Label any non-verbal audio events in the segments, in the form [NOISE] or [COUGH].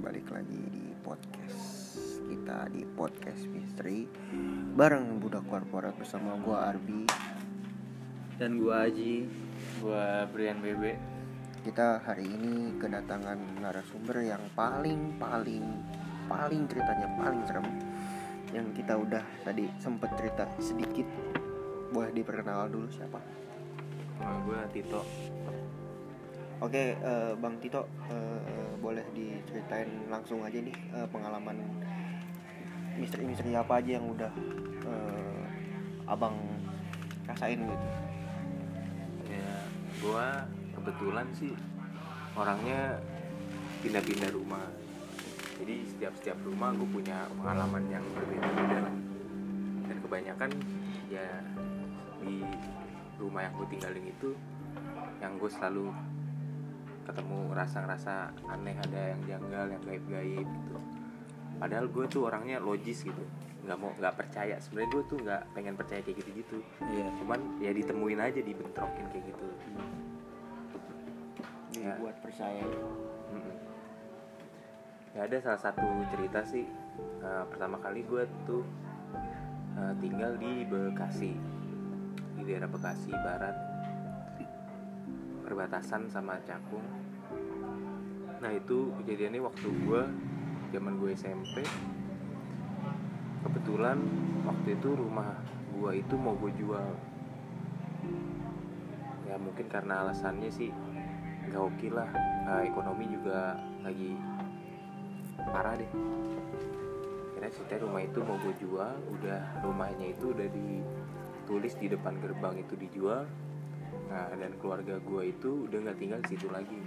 balik lagi di podcast kita di podcast misteri bareng budak korporat bersama gua Arbi. Dan gua Aji. Gua Brian Bebe. Kita hari ini kedatangan narasumber yang paling paling paling ceritanya paling serem yang kita udah tadi sempet cerita sedikit. Boleh diperkenalkan dulu siapa? Nama gua Tito Oke, eh, Bang Tito, eh, boleh diceritain langsung aja nih eh, pengalaman misteri-misteri apa aja yang udah eh, abang rasain gitu. ya gua kebetulan sih orangnya pindah-pindah rumah jadi setiap setiap rumah gue punya pengalaman yang berbeda-beda dan kebanyakan ya di rumah yang gue tinggalin itu yang gue selalu ketemu rasa-rasa aneh ada yang janggal yang gaib-gaib gitu padahal gue tuh orangnya logis gitu nggak mau nggak percaya sebenarnya gue tuh nggak pengen percaya kayak gitu-gitu Iya. cuman ya ditemuin aja dibentrokin kayak gitu Ya. Buat percaya. Mm-mm. ya ada salah satu cerita sih eh, pertama kali gue tuh eh, tinggal di Bekasi di daerah Bekasi Barat perbatasan sama Cakung. Nah itu kejadiannya waktu gue zaman gue SMP kebetulan waktu itu rumah gue itu mau gue jual. Ya mungkin karena alasannya sih nggak oke lah. Nah, ekonomi juga lagi parah deh. Kira cerita rumah itu mau gue jual udah rumahnya itu udah ditulis di depan gerbang itu dijual nah dan keluarga gue itu udah nggak tinggal di situ lagi.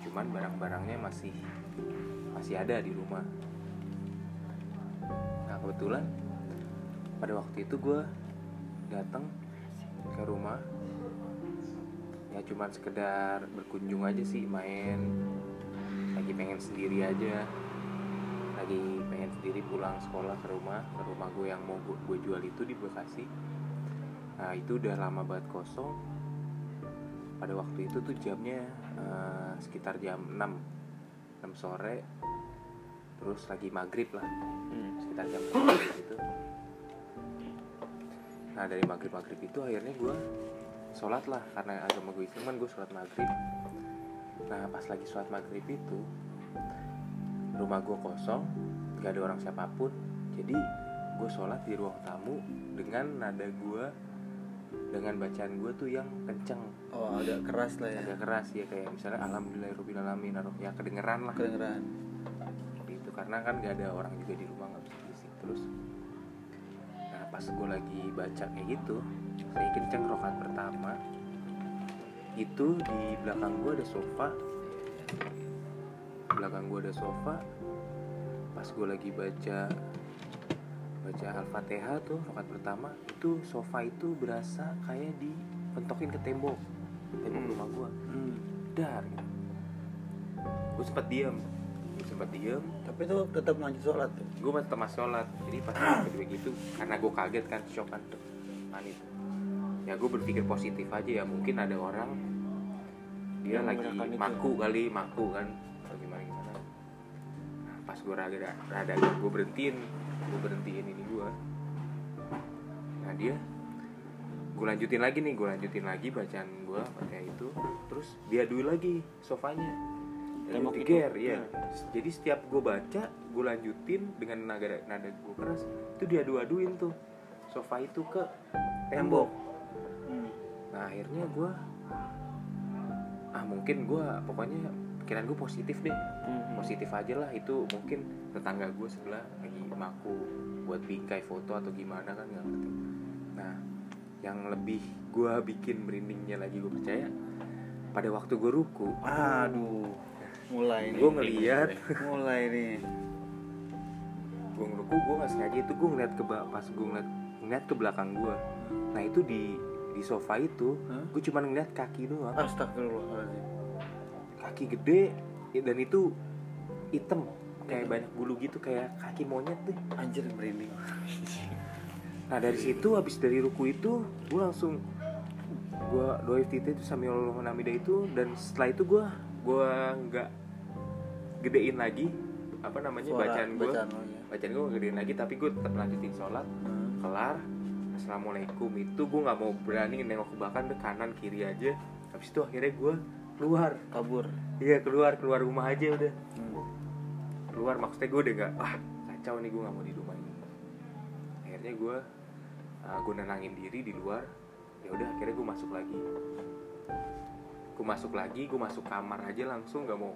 Cuman barang-barangnya masih masih ada di rumah. Nah kebetulan pada waktu itu gue datang ke rumah. Ya cuman sekedar berkunjung aja sih main. Lagi pengen sendiri aja. Lagi pengen sendiri pulang sekolah ke rumah. Ke rumah gue yang mau gue, jual itu di Bekasi nah itu udah lama banget kosong. Pada waktu itu tuh jamnya eh, sekitar jam 6 6 sore. Terus lagi maghrib lah. Hmm. sekitar jam 6 gitu. Nah dari maghrib maghrib itu akhirnya gue sholat lah karena agama gue Islam kan gue sholat maghrib. Nah pas lagi sholat maghrib itu rumah gue kosong gak ada orang siapa pun. Jadi gue sholat di ruang tamu dengan nada gue dengan bacaan gue tuh yang kenceng. Oh agak keras lah ya. Agak keras ya kayak misalnya alhamdulillahirobbilalamin ya kedengeran lah. Kedengeran. Gitu karena kan gak ada orang juga di rumah nggak bisa berisik terus. Nah pas gue lagi baca kayak gitu saya kenceng rokat pertama itu di belakang gue ada sofa. Belakang gue ada sofa. Pas gue lagi baca baca al-fatihah tuh rokat pertama itu sofa itu berasa kayak dipentokin ke tembok. Tembok Hmm. rumah gue hmm. dar gitu. gue sempat diem. Gue sempat diem Tapi tuh tetap lanjut sholat tuh. Gue masih sholat. Jadi pas tiba gitu karena gue kaget kan shock kan tuh. Kan itu ya gue berpikir positif aja ya. Mungkin ada orang dia Yang lagi menggerakkan itu. maku kali maku kan. Atau gimana gimana. Nah, pas gue rada rada gue berhentiin gue berhentiin ini gue nah dia gue lanjutin lagi nih gue lanjutin lagi bacaan gue pakai itu terus diadui lagi sofanya. Tembok itu? ya jadi setiap gue baca gue lanjutin dengan nada nada gue keras itu diadu-aduin tuh sofa itu ke tembok. Hmm. nah akhirnya gue ah mungkin gue pokoknya pikiran gue positif deh. Hmm. positif aja lah itu mungkin tetangga gue sebelah lagi maku buat bingkai foto atau gimana kan nggak ngerti. Nah yang lebih gue bikin merindingnya lagi gue percaya pada waktu gue ruku Aduh Mulai nih. gue ngeliat Mulai nih. Gue ngeruku gue nggak sengaja itu gue ngeliat ke pas gue ngeliat ngeliat ke belakang gue nah itu di di sofa itu Hah? gue cuma ngeliat kaki doang. Astagfirullahaladzim kaki gede dan itu hitam. Kayak banyak bulu gitu kayak kaki monyet deh. Anjir merinding. Nah dari situ habis dari ruku itu gue langsung gue doa iftitah itu sambil hamida itu dan setelah itu gue gue nggak gedein lagi apa namanya Suara, bacaan gue bacaan ya. bacaan gue gedein lagi tapi gue tetap lanjutin sholat. Hmm. kelar assalamualaikum. Itu gue nggak mau berani nengok ke belakang ke kanan kiri aja. Habis itu akhirnya gue keluar. Kabur. Iya keluar keluar rumah aja udah. Hmm. keluar maksudnya gue udah nggak ah kacau nih gue nggak mau di rumah ini. Akhirnya gue uh, gue nenangin diri di luar. Ya udah akhirnya gue masuk lagi. Gue masuk lagi gue masuk kamar aja langsung nggak mau.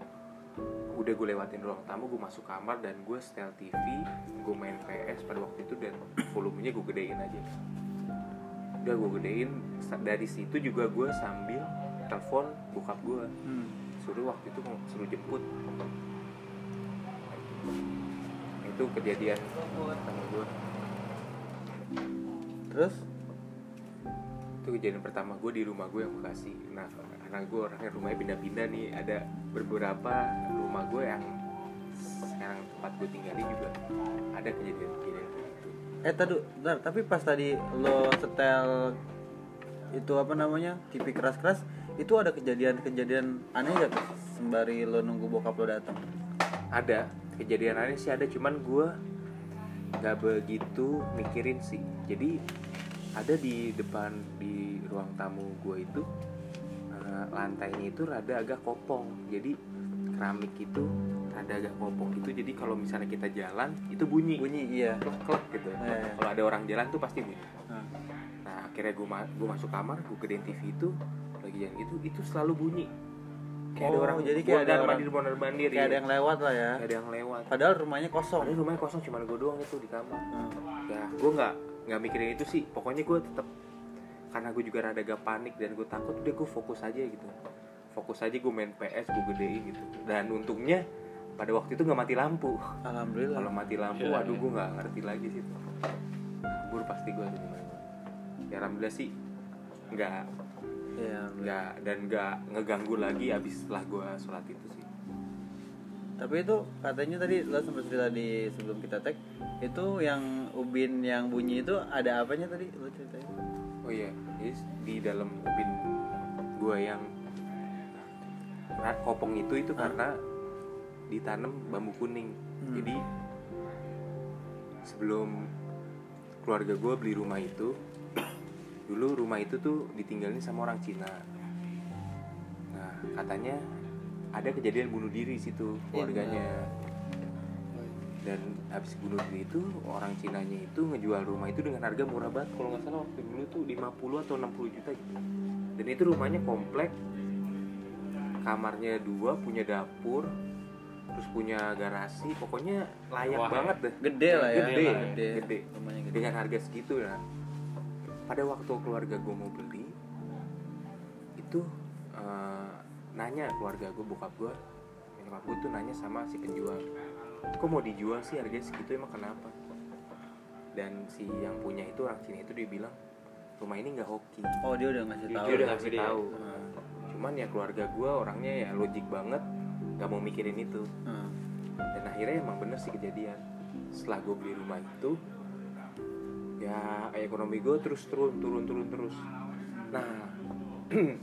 Udah gue lewatin ruang tamu gue masuk kamar dan gue setel TV gue main PS pada waktu itu dan volumenya gue gedein aja. Udah gue gedein dari situ juga gue sambil telepon bokap gue Hmm. suruh waktu itu suruh jemput. Itu kejadian sama gue terus? Itu kejadian pertama gue di rumah gue yang Bekasi. Nah karena gue orangnya rumahnya pindah-pindah nih. Ada beberapa rumah gue yang sekarang tempat gue tinggalin juga. Ada kejadian-kejadian gitu. Eh tadi bentar. Tapi pas tadi lo setel itu apa namanya? TV keras-keras itu ada kejadian-kejadian aneh gak tuh sembari lo nunggu bokap lo datang? Ada kejadian aneh sih ada cuman gue nggak begitu mikirin sih. Jadi ada di depan di ruang tamu gue itu eh, lantainya itu rada agak kopong. Jadi keramik itu rada agak kopong itu jadi kalau misalnya kita jalan itu bunyi. Bunyi iya. Klek klek gitu. Eh. kalau ada orang jalan tuh pasti bunyi. Nah, nah akhirnya gue gue masuk kamar gue gedein TV itu lagi jalan gitu itu selalu bunyi kayak ada Oh, orang jadi kayak ada orang- mandir mandir kayak ada yang lewat lah ya kayak ada yang lewat padahal rumahnya kosong Padahal rumahnya kosong cuma gue doang itu di kamar. Hmm. Ya, gue nggak nggak mikirin itu sih. Pokoknya gue tetap karena gue juga rada agak panik dan gue takut udah gue fokus aja gitu. Fokus aja gue main PS gue gedein gitu. Dan untungnya pada waktu itu nggak mati lampu. alhamdulillah Kalau mati lampu, Iya, aduh iya. gue nggak ngerti lagi sih. Kabur pasti gue tuh gimana. Ya alhamdulillah sih nggak Nggak dan nggak ngeganggu lagi abis setelah gue sholat itu sih. tapi itu katanya tadi lo sempat cerita di sebelum kita tag itu yang ubin yang bunyi itu ada apanya tadi lo ceritain Oh iya, jadi di dalam ubin gua yang kopong itu itu Hah? karena ditanam bambu kuning. Hmm. Jadi sebelum keluarga gua beli rumah itu, dulu rumah itu tuh ditinggalin sama orang Cina. Nah, katanya ada kejadian bunuh diri di situ keluarganya. Dan habis bunuh diri itu orang Cinanya itu ngejual rumah itu dengan harga murah banget kalau nggak salah waktu dulu tuh 50 atau 60 juta gitu. Dan itu rumahnya komplek, kamarnya dua, punya dapur, terus punya garasi, pokoknya layak Wah, banget deh. gede lah ya Gede, gede, gede. rumahnya gede Dengan harga segitu ya. Pada waktu keluarga gue mau beli, itu eh, nanya keluarga gue bokap gue, nyokap gue tuh nanya sama si penjual, kok mau dijual sih harganya segitu emang kenapa? Dan si yang punya itu orang Cina itu dia bilang rumah ini nggak hoki. oh dia udah ngasih tahu Dia udah ngasih dia. tahu. Hmm. Cuman ya keluarga gue orangnya ya logik banget, nggak mau mikirin itu. Hmm. Dan akhirnya emang bener sih kejadian. Setelah gue beli rumah itu, ya ekonomi gue terus turun turun turun terus. Nah, [CLEARS THROAT]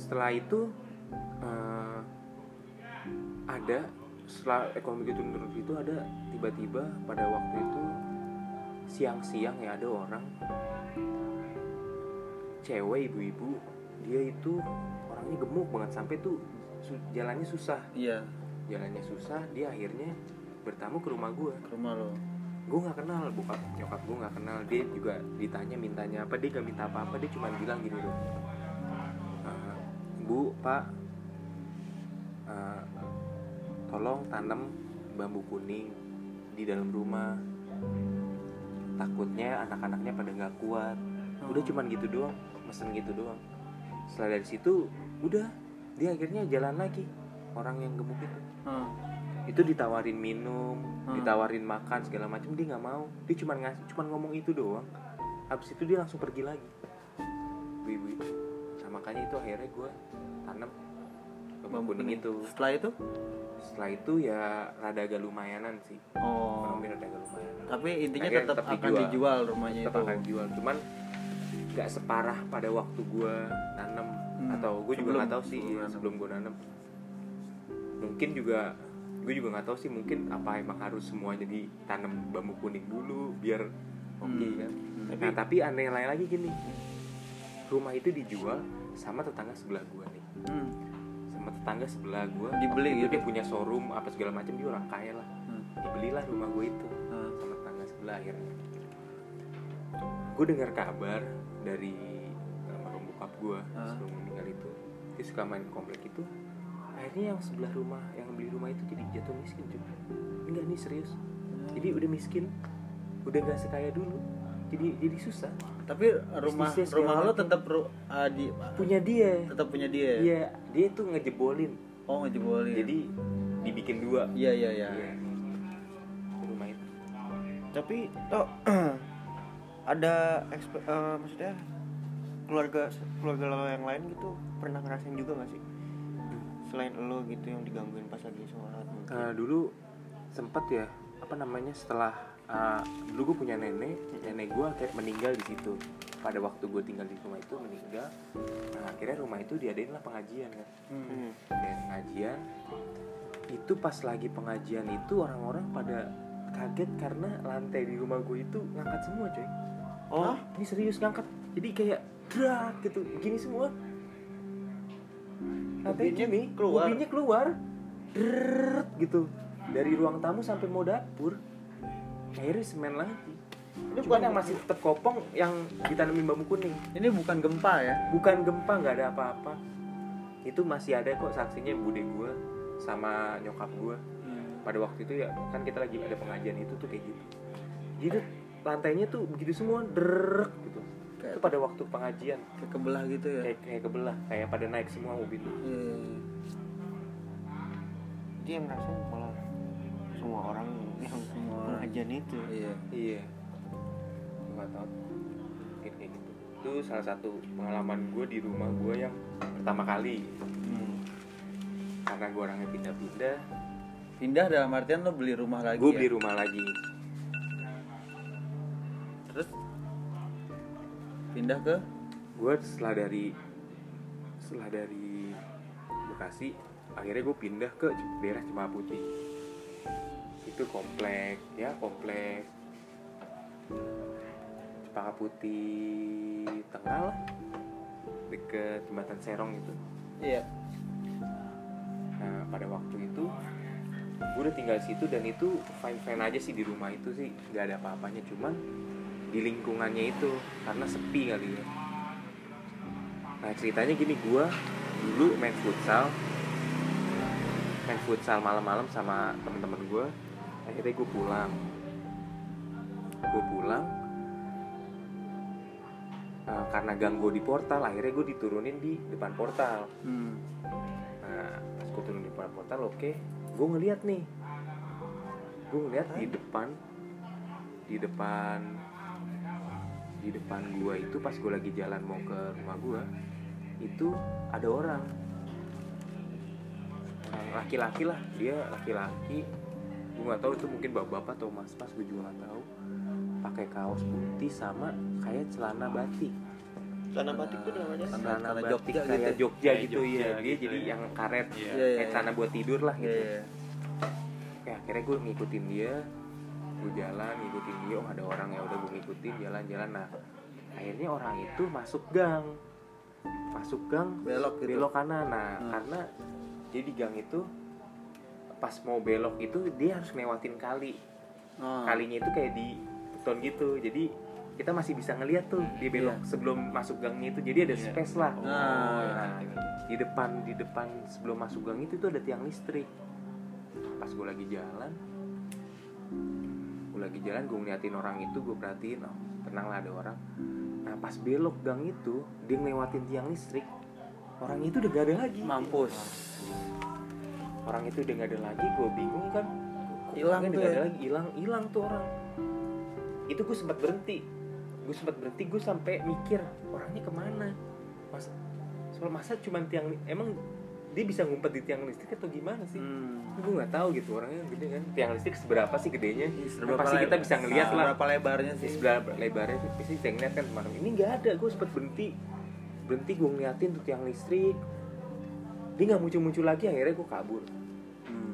setelah itu eh, ada setelah ekonomi gue turun turun itu ada tiba-tiba pada waktu itu siang-siang ya ada orang cewek ibu-ibu dia itu orangnya gemuk banget sampai tuh su- jalannya susah. Iya. Jalannya susah dia akhirnya bertamu ke rumah gue ke rumah lo gue nggak kenal bokap nyokap gue nggak kenal. Dia juga ditanya mintanya apa dia gak minta apa apa dia cuma bilang gini loh "Eh, bu pak eh, tolong tanam bambu kuning di dalam rumah. Takutnya anak-anaknya pada nggak kuat. Udah cuman gitu doang mesen gitu doang. Setelah dari situ udah dia akhirnya jalan lagi orang yang gemuk itu Hmm. itu ditawarin minum, Hmm. ditawarin makan segala macam dia nggak mau. Dia cuma ngasih, cuma ngomong itu doang. Habis itu dia langsung pergi lagi. Ibu-ibu itu. Nah, makanya itu akhirnya gue tanam bambu kuning itu. setelah itu Setelah itu ya rada agak lumayanan sih. oh Ekonomi rada agak lumayanan. tapi intinya Akhirnya tetap, tetap akan dijual. dijual rumahnya Tetap itu akan jual, cuman nggak separah pada waktu gue nanam Hmm. atau gue juga nggak tahu sih sebelum nanam. sebelum gue nanam. Mungkin juga gue juga nggak tahu sih mungkin apa emang harus semuanya ditanam bambu kuning dulu biar oke Hmm. kan Tapi- nah tapi aneh lain lagi gini rumah itu dijual sama tetangga sebelah gue nih Hmm. sama tetangga sebelah gue Dibeli itu gitu? dia punya showroom apa segala macam dia orang kaya lah Hmm. dibelilah rumah gue itu Hmm. sama tetangga sebelah akhirnya gue dengar kabar dari almarhum bokap gue Ah. sebelum meninggal itu dia suka main komplek itu akhirnya yang sebelah rumah yang beli rumah itu jadi jatuh miskin cuy enggak nih serius jadi udah miskin udah nggak sekaya dulu jadi jadi susah Tapi rumah Bisnisnya rumah lo tetap ru- ah, di punya dia tetap punya dia. ya? dia tuh ngejebolin Oh ngejebolin. jadi dibikin dua Iya iya iya. Iya. rumah itu tapi toh [CLEARS THROAT] ada ekspe- eh, maksudnya keluarga keluarga lo yang lain gitu pernah ngerasain juga gak sih selain lo gitu yang digangguin pas lagi sholat mungkin? Eh, dulu sempet ya apa namanya setelah eh, dulu gue punya nenek nenek gue kayak meninggal di situ. Pada waktu gue tinggal di rumah itu meninggal nah akhirnya rumah itu diadain lah pengajian kan. Hmm. dan pengajian itu pas lagi pengajian itu orang-orang pada kaget karena lantai di rumah gue itu ngangkat semua coy. Oh? Ini serius ngangkat? Jadi kayak drak gitu. Begini semua Mobilnya gini keluar. mobilnya keluar. Drrrrt gitu. Dari ruang tamu sampai mau dapur. Akhirnya semen lagi. Ini bukan yang masih tetap kopong yang ditanamin bambu kuning Ini bukan gempa ya? bukan gempa nggak ada apa-apa. Itu masih ada kok saksinya bude gue sama nyokap gue pada waktu itu ya kan kita lagi ada pengajian itu tuh kayak gitu. Jadi lantainya tuh begitu semua derek gitu Kayak- itu pada waktu pengajian Kayak kebelah gitu ya? kayak kayak kebelah kayak pada naik semua mobil Iya. dia ngerasain malah semua orang yang Semua pengajian itu Iya. iya nggak tahu mungkin kayak gitu itu salah satu pengalaman gue di rumah gue yang pertama kali Hmm. karena gue orangnya pindah-pindah Pindah dalam artian lo beli rumah lagi gue ya? beli rumah lagi pindah ke? Gue setelah dari setelah dari Bekasi akhirnya gue pindah ke daerah Cempaka Putih. Itu komplek ya komplek Cempaka Putih tengah lah. Deket jembatan Serong itu Iya. nah pada waktu itu gue udah tinggal di situ dan itu fine fine aja sih di rumah itu sih. Nggak ada apa-apanya cuman di lingkungannya itu karena sepi kali ya. Nah ceritanya gini gue dulu main futsal main futsal malam-malam sama temen-temen gue akhirnya gue pulang. Gue pulang eh, karena ganggu di portal akhirnya gue diturunin di depan portal. Hmm. Nah, pas gue turun di depan portal, oke, gue ngeliat nih, gue ngeliat di depan, di depan, di depan gua itu pas gue lagi jalan mau ke rumah gua, itu ada orang, Orang laki-laki lah, dia laki-laki, gue nggak tahu itu mungkin bapak-bapak atau mas-mas, gue juga nggak tahu, pakai kaos putih sama kayak celana batik celana batik tuh namanya Celana- celana celana batik Jogja kayak gitu ya? Jogja Kayak gitu Jogja ya dia gitu jadi ya. yang karet Iya. Iya, kayak iya. celana buat tidur lah gitu Iya. Oke, akhirnya gue ngikutin dia gue jalan ngikutin dia oh ada orang ya udah gue ngikutin jalan-jalan nah akhirnya orang itu masuk gang masuk gang Belok gitu. belok kanan nah Hmm. karena jadi gang itu pas mau belok itu dia harus lewatin kali Oh. kalinya itu kayak di beton gitu jadi kita masih bisa ngeliat tuh dia belok Iya. sebelum masuk gangnya itu jadi ada Iya. space lah Oh, Nah, Nah, di depan di depan sebelum masuk gang itu tuh ada tiang listrik pas gue lagi jalan gue lagi jalan gue ngeliatin orang itu gue perhatiin oh tenang lah ada orang. Nah pas belok gang itu dia ngelewatin tiang listrik. Orang itu udah gak ada lagi. Mampus. orang itu udah gak ada lagi gue bingung kan. Hilang tuh gak ya? ada lagi? Hilang hilang tuh orang. Itu gue sempat berhenti. Gue sempat berhenti gue sampai mikir orangnya ke mana? Masa soal masa cuman tiang emang dia bisa ngumpet di tiang listrik atau gimana sih? Hmm. gue nggak tahu gitu orangnya gede kan. Tiang listrik seberapa sih gedenya? Kan seberapa pasti kita bisa ngeliat lah. Seberapa lebarnya sih? sebelah lebarnya tuh pasti bisa ngeliat kan kemarin. Ini nggak ada gue sempet berhenti. Berhenti gue ngeliatin tuh tiang listrik. Dia nggak muncul muncul lagi akhirnya gue kabur.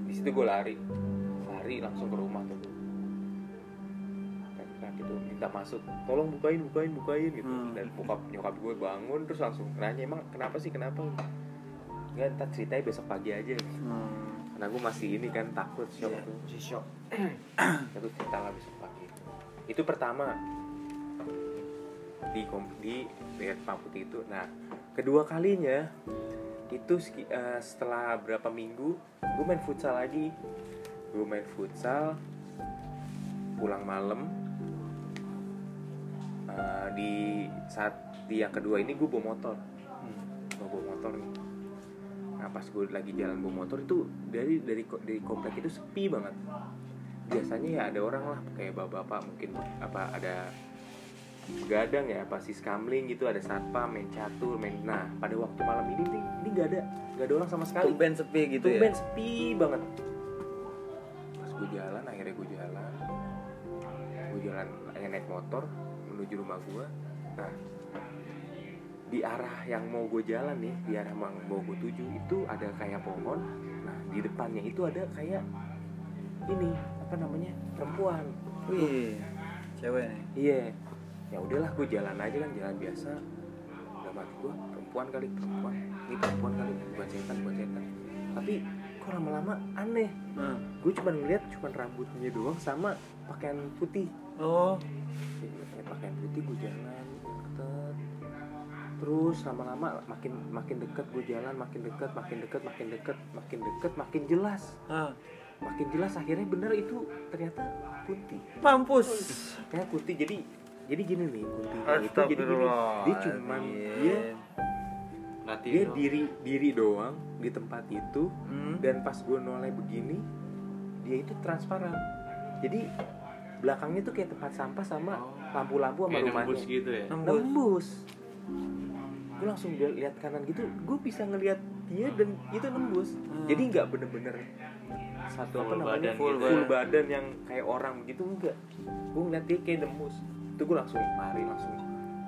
Di situ gue lari. Lari langsung ke rumah tuh. Teriak gitu minta masuk. Tolong bukain bukain bukain gitu. Hmm. dan bokap nyokap gue bangun terus langsung nanya emang kenapa sih? Kenapa nggak ntar ceritanya besok pagi aja. Hmm. karena gue masih ini kan takut shock Iya, tuh. si shock. [CLEARS THROAT] Itu cerita lah besok pagi. Itu pertama. Di di Bayar Putih itu. Nah kedua kalinya itu eh, setelah berapa minggu gue main futsal lagi. Gue main futsal pulang malam. Eh, di saat di yang kedua ini gue bawa motor. Gue bawa motor nih nah pas gue lagi jalan bawa motor itu dari dari dari komplek itu sepi banget. Biasanya ya ada orang lah kayak bapak-bapak mungkin apa ada begadang ya apa si skamling gitu ada satpam main catur main nah pada waktu malam ini nih ini gak ada gak ada orang sama sekali. Tumben sepi gitu ya. Tumben sepi banget. Pas gue jalan akhirnya gue jalan. Gue jalan hanya naik motor menuju rumah gue nah di arah yang mau gue jalan nih di arah yang mau gue tuju itu ada kayak pohon. Nah di depannya itu ada kayak ini apa namanya perempuan. Wih, cewek nih. iya. Ya udahlah gue jalan aja kan jalan biasa. Udah mati gue perempuan kali perempuan. Ini perempuan kali bukan setan bukan setan. Tapi kok lama-lama aneh. Hmm. gue cuma ngeliat cuma rambutnya doang sama pakaian putih. Oh, Kayak pakaian putih gue jalan terus lama-lama makin makin deket gue jalan makin deket makin deket makin deket makin deket makin jelas. Ah, makin jelas akhirnya bener itu ternyata putih mampus. kayak putih jadi jadi gini nih kuntinya itu jadi gini dia cuman dia Berarti dia diri diri doang di tempat itu. Hmm. dan pas gue noleh begini dia itu transparan. Jadi belakangnya tuh kayak tempat sampah sama Oh. lampu-lampu sama kayak rumahnya. nembus gitu ya? Nembus. nembus gue langsung lihat kanan gitu gue bisa ngelihat dia dan itu nembus Hmm. jadi nggak bener-bener satu apa Full namanya badan full, gitu ya. badan yang kayak orang gitu enggak gue ngeliat dia kayak nembus itu gue langsung lari langsung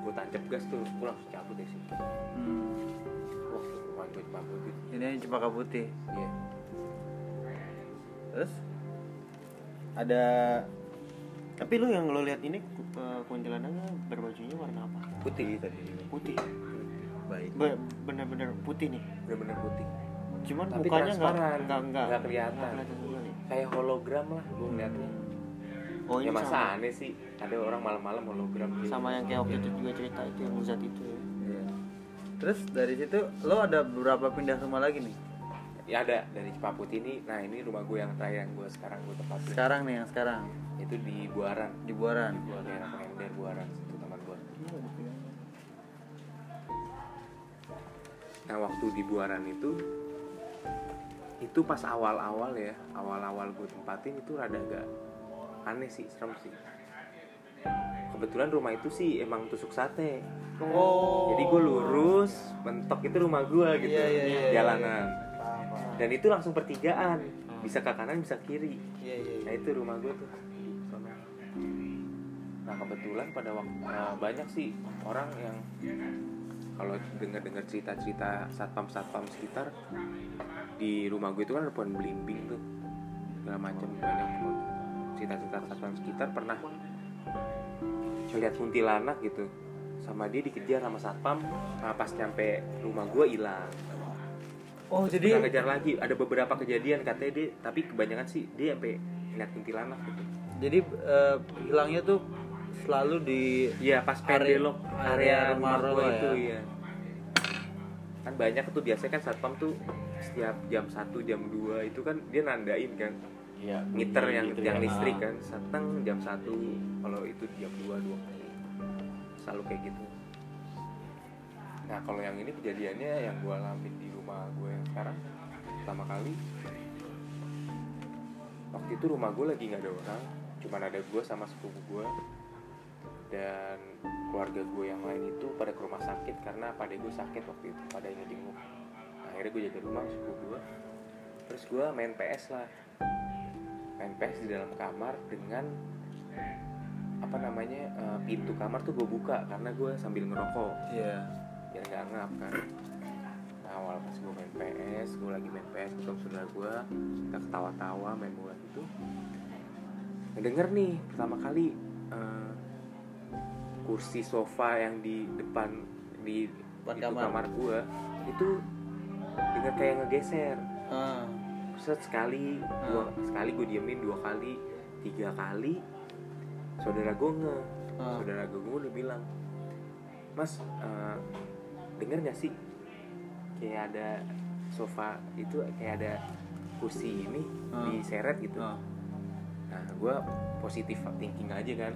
gue tancap gas tuh gue langsung cabut dari situ Hmm. wah rumah gue cuma putih Ini yang cempaka putih. iya Terus? ada tapi lu yang lo lihat ini uh, kuntilanaknya berbajunya warna apa putih tadi putih Baik. Be- bener-bener putih nih. Bener-bener putih. Cuman Tapi mukanya nggak nggak nggak Nggak kelihatan. kayak hologram lah gue ngeliatnya oh ya ini masa sama, aneh sih. Ada orang malam-malam hologram gitu. sama yang kayak waktu itu juga cerita itu yang zat itu ya. Iya. Terus dari situ lo ada beberapa pindah rumah lagi nih. ya ada. Dari Cipaput ini. Nah ini rumah gue yang terakhir yang gue sekarang gue tempatin. Sekarang nih yang sekarang? Itu di Buaran. Di Buaran. gue daerah Klender Buaran nah waktu di Buaran itu itu pas awal-awal ya awal-awal gue tempatin itu rada agak aneh sih serem sih. Kebetulan rumah itu sih emang tusuk sate. Oh. jadi gue lurus mentok itu rumah gue gitu Iya, iya, iya, jalanan. dan itu langsung pertigaan bisa ke kanan bisa kiri. Iya iya. nah itu rumah gue tuh nah kebetulan pada waktu eh, banyak sih orang yang kalau dengar-dengar cerita-cerita satpam-satpam sekitar di rumah gue itu kan ada pohon belimbing tuh. Segala macam banyak cerita-cerita satpam sekitar pernah lihat kuntilanak gitu. Sama dia dikejar sama satpam nah pas nyampe rumah gue hilang. Oh jadi pernah ngejar lagi. Ada beberapa kejadian katanya dia tapi kebanyakan sih dia sampai ngeliat kuntilanak gitu. Jadi eh, hilangnya tuh selalu di iya pas Area- pendelok area area rumah rumah lo gua ya. itu iya kan banyak tuh biasanya kan satpam tuh setiap jam 1 jam 2 itu kan dia nandain kan Iya, meter yang gitu yang ya. listrik kan seteng jam 1 kalau itu jam 2 dua kali selalu kayak gitu nah kalau yang ini kejadiannya yang gue alamin di rumah gue yang sekarang pertama kali waktu itu rumah gue lagi nggak ada orang cuman ada gue sama sepupu gue dan keluarga gue yang lain itu pada ke rumah sakit karena pada gue sakit waktu itu pada yang jenguk nah, akhirnya gue jaga rumah sepupu gue. Terus gue main PS lah. Main PS di dalam kamar dengan apa namanya eh, pintu kamar tuh gue buka karena gue sambil ngerokok. Iya. biar nggak ngap kan. Nah awal pas gue main PS gue lagi main PS ketemu saudara gue kita ketawa-tawa main bola gitu. Ngedenger nih pertama kali eh, kursi sofa yang di depan di Depan itu kamar. kamar gue itu denger kayak ngegeser Ah. set sekali dua sekali gue diemin dua kali tiga kali saudara gue nge Ah. saudara gue udah bilang mas eh, denger gak sih kayak ada sofa itu kayak ada kursi ini Ah. diseret gitu Ah. nah gue positif thinking aja kan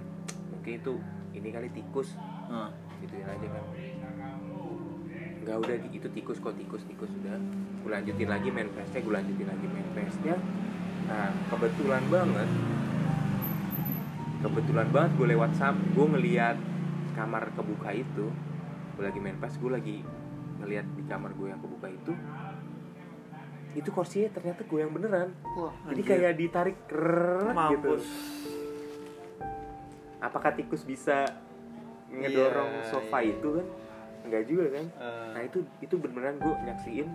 mungkin itu ini kali tikus Ah. gituin aja kan nggak udah itu tikus kok tikus tikus udah gue lanjutin lagi main gue lanjutin lagi main nah kebetulan banget kebetulan banget gue lewat sam gue ngeliat kamar kebuka itu gue lagi main PS gue lagi ngeliat di kamar gue yang kebuka itu itu kursinya ternyata gue yang beneran Wah, jadi Anjir. kayak ditarik keret gitu. Apakah tikus bisa ngedorong Iya, sofa iya. itu kan? Enggak juga kan? Ah. nah itu itu beneran gue nyaksiin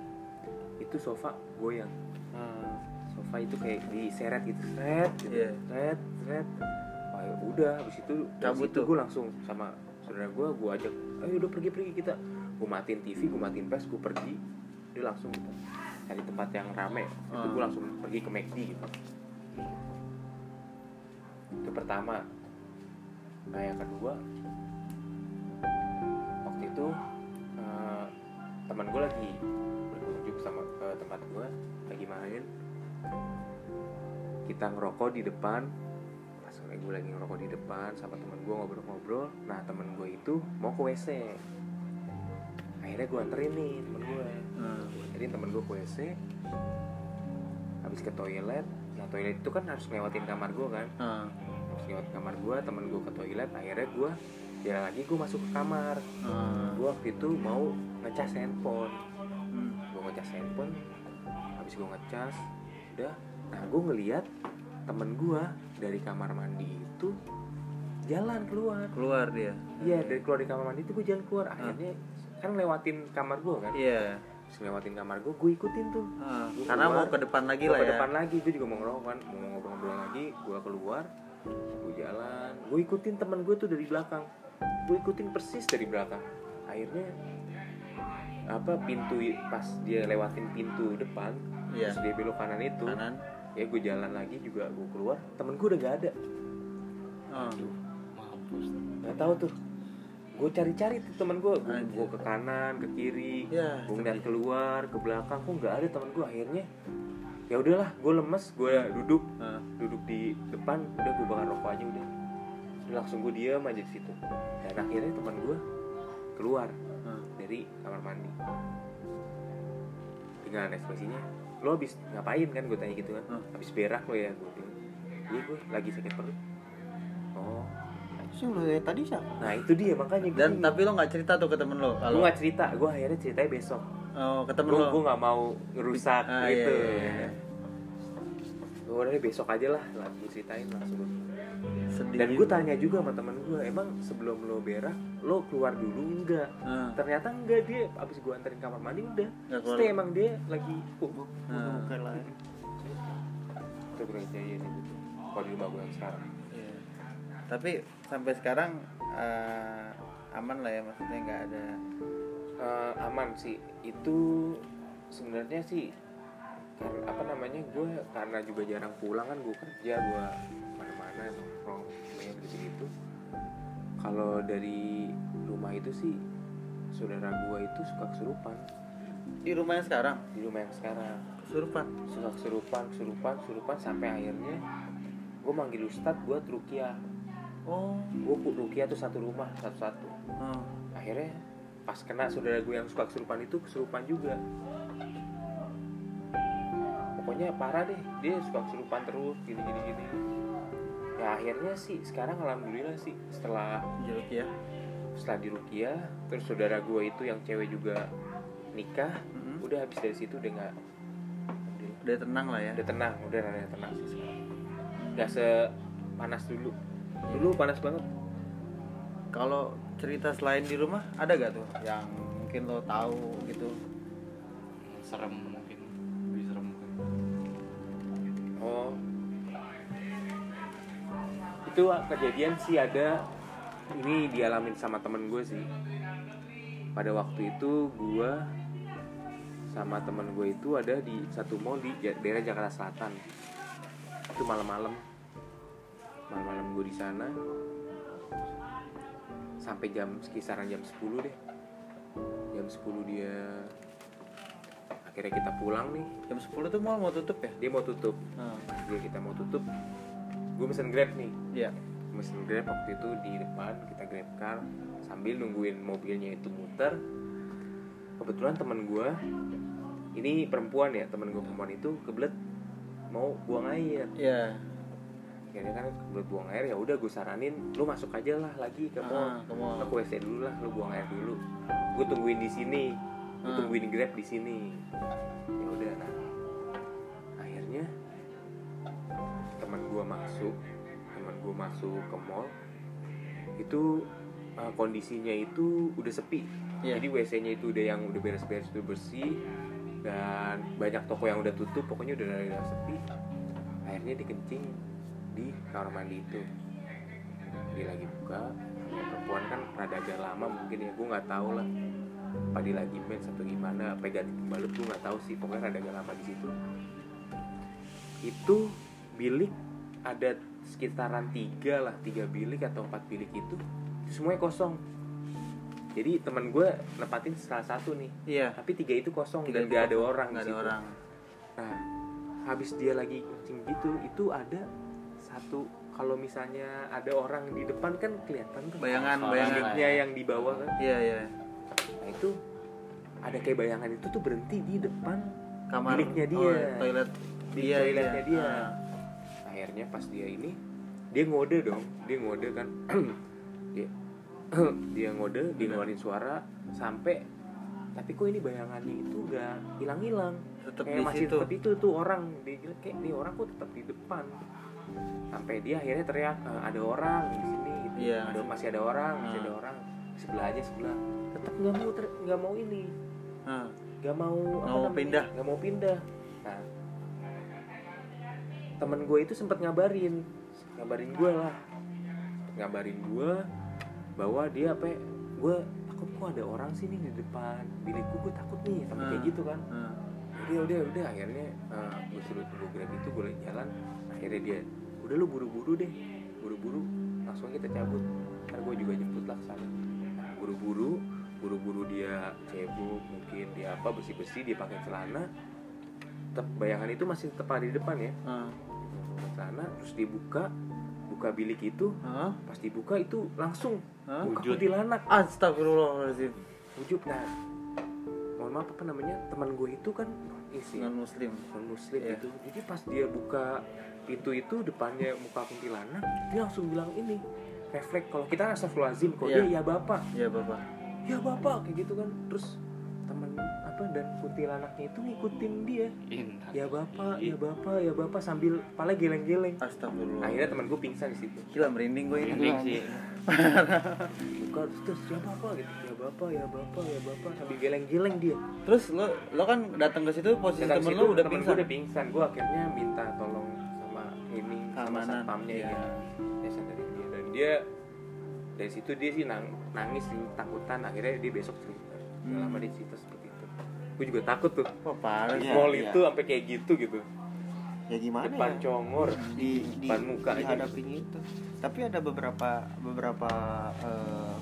itu sofa goyang. Ah. sofa itu kayak diseret gitu. Seret gitu. Iya. seret seret. Wah ya udah habis itu Cabut itu gue langsung sama saudara gue gue ajak ayo udah pergi pergi kita. Gue matiin TV gue matiin PS gue pergi. Dia langsung gitu cari tempat yang rame. Itu gue langsung pergi ke McD gitu. Itu pertama nah yang kedua waktu itu eh, teman gue lagi berkunjung sama ke tempat gue lagi main. Kita ngerokok di depan pas gue lagi ngerokok di depan sama temen gue ngobrol-ngobrol. Nah temen gue itu mau ke WC akhirnya gue anterin nih temen gue Ah. gue anterin temen gue ke WC habis ke toilet nah toilet itu kan harus ngelewatin kamar gue kan. Ah. Lewat kamar gue temen gue ke toilet akhirnya gue jalan lagi gue masuk ke kamar. Ah. gue waktu itu mau ngecas handphone. Hmm. gue ngecas handphone habis gue ngecas udah. Nah gue ngeliat temen gue dari kamar mandi itu jalan keluar. Keluar dia. iya dari keluar dari kamar mandi itu gue jalan keluar. Akhirnya kan lewatin kamar gue kan? Iya. Terus lewatin kamar gue gue ikutin tuh. Ah, Gua karena keluar, mau ke depan lagi lah ke ya. depan lagi gue juga mau ngerokok kan? Mau ngobrol-ngobrol lagi gue keluar gue jalan. Gue ikutin temen gue tuh dari belakang. Gue ikutin persis dari belakang. Akhirnya apa pintu pas dia lewatin pintu depan Iya. terus dia belok kanan itu Kanan. ya gue jalan lagi juga gue keluar. Temen gue udah gak ada. Ah. mampus nggak tahu tuh. Gue cari-cari tuh temen gue gue ke kanan ke kiri. Ya, gue ngeliat keluar ke belakang. Kok nggak ada temen gue akhirnya ya udahlah gue lemes gue duduk. Ah. duduk di depan udah gue bakar rokok aja udah. Udah langsung gue diam aja di situ. Dan akhirnya teman gue keluar Ah. dari kamar mandi. Dengan ekspresinya lo habis ngapain? Kan gue tanya gitu kan. Hmm. habis berak lo ya? Gue bilang. Iya gue lagi sakit perut. Oh. Sih dari tadi siapa? Nah itu dia makanya gue Dan tapi lo nggak cerita tuh ke temen lo gue kalau nggak cerita gue akhirnya ceritanya besok oh, ke temen gue lo. gue nggak mau ngerusak Ah, gitu iya, iya, iya. gue udah besok aja lah lah gue ceritain langsung. Sedih. dan gue tanya juga sama teman gue emang sebelum lo berak lo keluar dulu enggak Ah. ternyata enggak dia abis gue anterin kamar mandi udah stay emang dia lagi bubuk Ah. bukan lah itu gue jadian itu kalau di rumah gue yang sekarang Iya. Tapi sampai sekarang eh, aman lah ya maksudnya nggak ada. Eh, aman sih. Itu sebenarnya sih karena apa namanya gue karena juga jarang pulang kan gue kerja gue mana-mana nongkrong semuanya begitu gitu kalau dari rumah itu sih saudara gue itu suka kesurupan. Di rumah yang sekarang? Di rumah yang sekarang. Kesurupan. suka kesurupan kesurupan kesurupan sampai akhirnya gue manggil ustadz buat rukiah. Oh. gue rukiah tuh satu rumah satu-satu. Ah. akhirnya pas kena saudara gue yang suka kesurupan itu kesurupan juga pokoknya parah deh dia suka kesurupan terus gini gini gini ya akhirnya sih sekarang alhamdulillah sih setelah Jeruk ya. setelah di Rukiah terus saudara gue itu yang cewek juga nikah Mm-mm. udah habis dari situ udah nggak Udah tenang lah ya. udah tenang udah rada tenang sih sekarang nggak sepanas dulu dulu panas banget Kalau cerita selain di rumah ada gak tuh yang mungkin lo tahu gitu? serem mungkin lebih serem mungkin Oh. Itu kejadian sih ada ini dialamin sama temen gue sih. Pada waktu itu gue sama temen gue itu ada di satu mall di daerah Jakarta Selatan. Itu malam-malam. Malam-malam gue di sana sampai jam kisaran jam 10 deh. Jam 10 dia akhirnya kita pulang nih. Jam 10 tuh mal mau tutup ya? Dia mau tutup Nah, dia kita mau tutup gue mesen grab nih iya. Gua mesen grab waktu itu di depan kita grab car sambil nungguin mobilnya itu muter kebetulan teman gue ini perempuan ya teman gue perempuan itu kebelet mau buang air Iya. Akhirnya kan kebelet buang air ya udah gue saranin lu masuk aja lah lagi ke mall. Ah, ke WC dulu lah lu buang air dulu. Gue tungguin di sini gue Ah. tungguin grab di sini. Ya udah nah. Akhirnya teman gue masuk teman gue masuk ke mall itu uh, kondisinya itu udah sepi. Iya. jadi WC-nya itu udah yang udah beres-beres udah bersih dan banyak toko yang udah tutup pokoknya udah udah sepi. Akhirnya dikencing di kamar mandi itu. Dia lagi buka ya perempuan kan rada agak lama mungkin ya gue nggak tahu lah. Apa dia lagi mens atau gimana apa ganti pembalut gue nggak tahu sih pokoknya rada agak lama di situ. Itu bilik ada sekitaran tiga lah tiga bilik atau empat bilik itu semuanya kosong. Jadi teman gue nempatin salah satu nih Iya. tapi tiga itu kosong Tiga dan gak ada orang nggak di ada orang. Nah, habis dia lagi kencing gitu, itu ada satu kalau misalnya ada orang di depan kan kelihatan tuh Bayangan, Soalnya bayangan. biliknya yang di bawah kan. Iya, iya. Nah, itu ada kayak bayangan itu tuh berhenti di depan Kamar biliknya dia. oh, toilet Di dia, toiletnya iya. dia. Ah. Akhirnya pas dia ini dia ngode dong, dia ngode kan. [CLEARS THROAT] dia [CLEARS THROAT] dia ngode, dia ngeluarin suara sampai tapi kok ini bayangannya itu nggak hilang-hilang kayak di masih situ. tetap itu tuh orang dia kayak nih orang kok tetap di depan sampai dia akhirnya teriak "Eh, ada orang di sini gitu. Iya, ada masih- masih ada orang masih Ah. ada orang sebelah aja sebelah tetap nggak mau nggak mau ini Ah. nggak mau apa mau namanya? pindah. nggak mau pindah nah temen gue itu sempat ngabarin ngabarin gue lah ngabarin gue bahwa dia apa ya, gue takut kok ada orang sini di depan bilikku gue takut nih sampai kayak Ah. gitu kan Ah. udah udah udah akhirnya uh, gue suruh tunggu grab itu gue jalan akhirnya dia udah lu buru-buru deh. Buru-buru langsung kita cabut. Ntar gue juga jemput lah sana. Nah, buru-buru buru-buru dia cebok mungkin dia apa bersih-bersih dia pakai celana. Tetap bayangan itu masih tetap ada di depan ya. Pakai celana terus dibuka buka bilik itu. Ah. pas dibuka itu langsung Hah? buka Wujud. kuntilanak Astagfirullahaladzim. Wujud. Nah mohon maaf apa namanya teman gue itu kan isi non muslim. Non muslim Iya. itu. Jadi pas dia buka pintu itu depannya muka kuntilanak dia langsung bilang ini refleks kalau kita astagfirullahaladzim kalau Iya. dia ya bapak. Ya bapak. Ya bapak kayak gitu kan. Terus apa dan kuntilanaknya itu ngikutin dia. Indah. ya bapak ya bapak ya bapak sambil kepala geleng-geleng. Astagfirullah. Akhirnya teman gue pingsan di situ. Gila merinding gue ini. Merinding sih. buka terus, terus ya bapak gitu. Ya bapak ya bapak ya bapak sambil geleng-geleng dia. Terus lo lo kan datang ke situ posisi Datang temen situ, lo udah temen pingsan? gue udah pingsan. Gue akhirnya minta tolong sama ini sama satpamnya ya ya sadarin dia dan dia dari situ dia sih nang, nangis sih takutan. Akhirnya dia besok cerita. Hmm. lama dia cerita gue juga takut tuh. Wah parah di Iya, mall iya. itu sampai kayak gitu gitu. Ya gimana depan ya? Congor di, di depan muka aja. dihadapin itu. Tapi ada beberapa beberapa eh,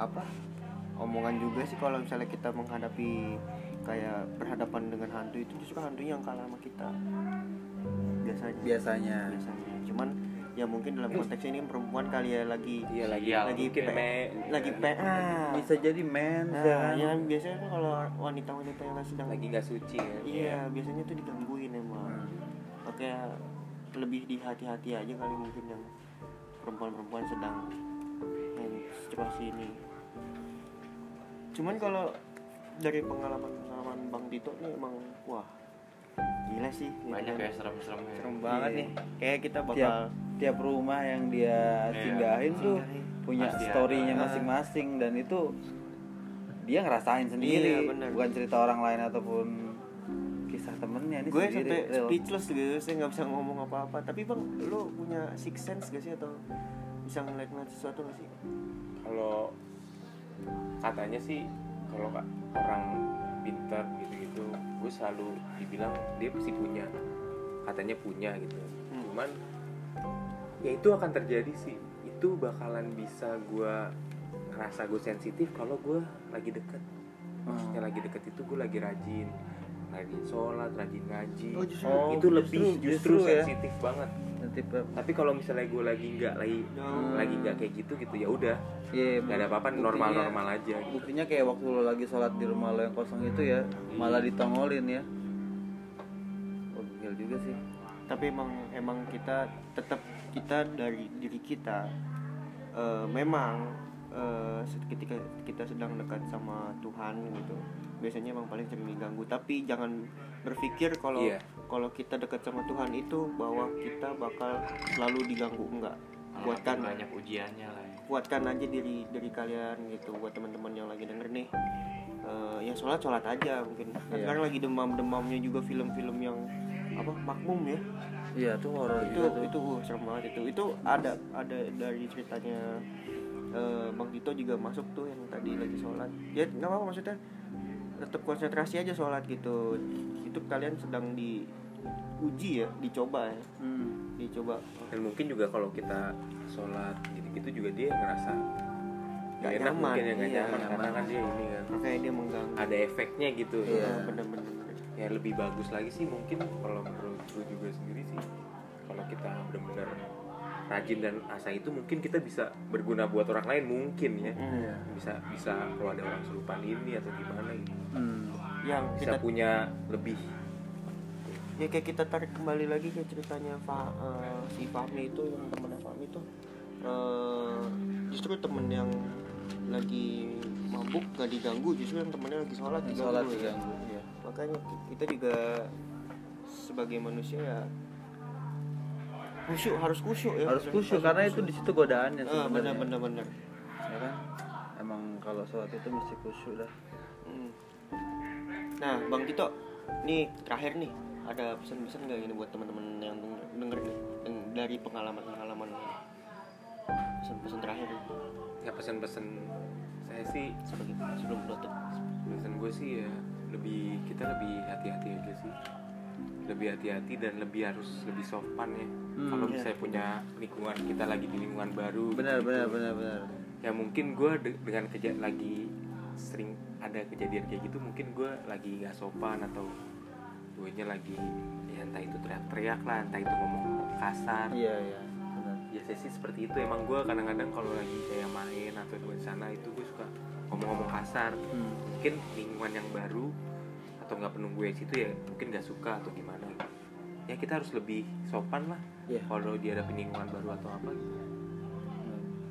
apa? Omongan juga sih kalau misalnya kita menghadapi kayak berhadapan dengan hantu itu justru hantunya yang kalah sama kita. Biasanya. Biasanya. Biasanya. Cuman ya mungkin dalam konteks ini perempuan kali ya lagi iya lagi Sial. lagi mungkin me, lagi PA bisa jadi men nah, ya kan? ya kan biasanya tuh kalau wanita-wanita yang sedang lagi nggak suci ya iya biasanya tuh digangguin emang Hmm. oke lebih di hati-hati aja kali mungkin yang perempuan-perempuan sedang yang situasi ini cuman kalau dari pengalaman-pengalaman Bang Tito nih emang wah gila sih gitu Banyak kan. ya serem-seremnya. serem banget Iya. nih kayak kita bakal tiap rumah yang dia Iya. singgahin tuh punya storynya masing-masing dan itu dia ngerasain sendiri. Iya, benar. bukan cerita orang lain ataupun kisah temennya ini gue sendiri sampai speechless gitu saya nggak bisa ngomong apa-apa. Tapi bang lo punya six sense gak sih atau bisa ngeliat-ngeliat sesuatu gak sih? Kalau katanya sih kalau nggak orang pintar gitu-gitu gue selalu dibilang dia pasti punya. Katanya punya gitu. Hmm. cuman ya itu akan terjadi sih. Itu bakalan bisa gue ngerasa gue sensitif kalau gue lagi deket. Maksudnya Hmm. lagi deket itu gue lagi rajin rajin sholat rajin ngaji. Oh, justru- Oh, itu justru- lebih justru, justru ya. sensitif banget. Tipe tapi kalau misalnya gue lagi nggak lagi Hmm. lagi nggak kayak gitu gitu ya udah. Iya, nggak ada apa-apa normal normal aja gitu. buktinya kayak waktu lo lagi sholat di rumah lo yang kosong itu ya malah ditongolin ya. Oh juga sih tapi emang emang kita tetap kita dari diri kita eh, memang eh, ketika kita sedang dekat sama Tuhan gitu biasanya emang paling sering diganggu tapi jangan berpikir kalau Iya. kalau kita dekat sama Tuhan itu bahwa kita bakal selalu diganggu enggak Malah buatkan banyak ujiannya lah ya. kuatkan aja diri dari kalian gitu buat teman-teman yang lagi denger nih Eh, ya sholat sholat aja mungkin Kan Iya. sekarang lagi demam demamnya juga film-film yang apa makmum ya? Iya tuh horor itu juga tuh. itu uh, serem banget itu. Itu ada ada dari ceritanya eh, bang Tito juga masuk tuh yang tadi lagi sholat. Ya nggak apa maksudnya tetap konsentrasi aja sholat gitu. Itu kalian sedang diuji ya dicoba ya. Hmm. dicoba. Dan mungkin juga kalau kita sholat gitu-gitu juga dia ngerasa Nggak nggak enak nyaman, mungkin ya nggak iya, nyaman. Karena kan dia ini kan makanya dia mengganggu. ada efeknya gitu. Iya. Eh, bener-bener ya lebih bagus lagi sih mungkin kalau menurut gue juga sendiri sih kalau kita benar-benar rajin dan asa itu mungkin kita bisa berguna buat orang lain mungkin ya Iya. bisa bisa kalau ada orang serupan ini atau gimana gitu Hmm. yang bisa kita punya lebih ya kayak kita tarik kembali lagi ke ceritanya Fa, eh, si Fahmi itu yang temennya Fahmi itu eh, justru temen yang lagi mabuk gak diganggu justru yang temennya lagi sholat diganggu, sholat ya. diganggu. Makanya ki- kita juga sebagai manusia ya khusyuk harus khusyuk ya. Harus khusyuk karena itu di situ godaannya Ah, sebenarnya. bener bener bener ya kan? Emang kalau sholat itu mesti khusyuk dah. Hmm. nah bang Tito nih terakhir nih. Ada pesan-pesan gak ini buat teman-teman yang denger, denger nih? Dari pengalaman-pengalaman pesan-pesan terakhir nih, ya pesan-pesan saya sih sebagai sebelum penutup pesan gue sih ya lebih kita lebih hati-hati aja sih. Lebih hati-hati dan lebih harus lebih sopan ya. Hmm, kalau iya. misalnya punya lingkungan kita lagi di lingkungan baru benar gitu. benar benar benar ya mungkin gue dengan keja lagi sering ada kejadian kayak gitu mungkin gue lagi nggak sopan atau gue nya lagi ya entah itu teriak-teriak lah entah itu ngomong kasar. Iya iya benar. Biasanya sih seperti itu. Emang gue kadang-kadang kalau lagi kayak main atau di sana itu gue suka ngomong-ngomong kasar. Hmm. Mungkin lingkungan yang baru atau nggak penunggu yang situ ya mungkin nggak suka atau gimana gitu. ya kita harus lebih sopan lah Iya. kalau dia ada lingkungan baru atau apa gitu.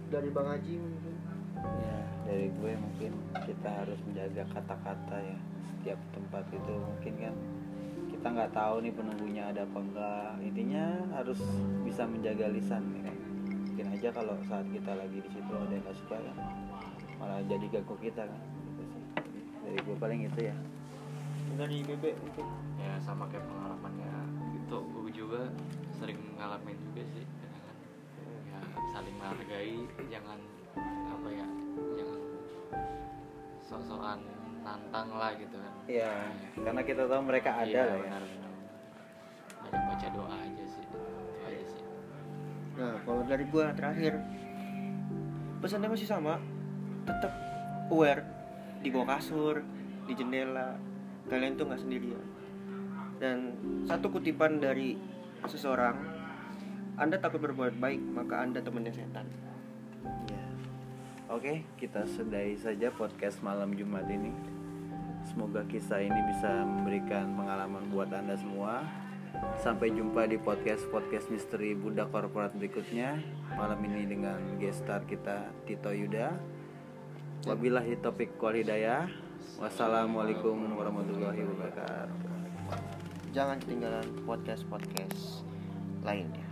dari bang Haji mungkin ya dari gue mungkin kita harus menjaga kata-kata ya setiap tempat itu mungkin kan kita nggak tahu nih penunggunya ada apa enggak intinya harus bisa menjaga lisan ya kan mungkin aja kalau saat kita lagi di situ ada yang nggak suka kan malah jadi ganggu kita kan dari gue paling itu ya. Dari bebek mungkin. Ya sama kayak pengalamannya. Itu gue juga sering ngalamin juga sih ya saling menghargai. Jangan apa ya jangan sok-sokan nantang lah gitu kan. Iya, karena kita tahu mereka ada Iya, lah ya. benar benar banyak baca doa aja sih. Itu aja sih. Nah kalau dari gua terakhir pesannya masih sama. Tetap aware di bawah kasur di jendela kalian tuh nggak sendirian dan satu kutipan dari seseorang anda takut berbuat baik maka anda temannya setan Iya. Oke, kita sudahi saja podcast malam Jumat ini. Semoga kisah ini bisa memberikan pengalaman buat Anda semua. Sampai jumpa di podcast-podcast misteri Buddha Korporat berikutnya. Malam ini dengan guest star kita Tito Yuda. Wabillahi topik wal hidayah. Wassalamualaikum warahmatullahi wabarakatuh. jangan ketinggalan podcast podcast lainnya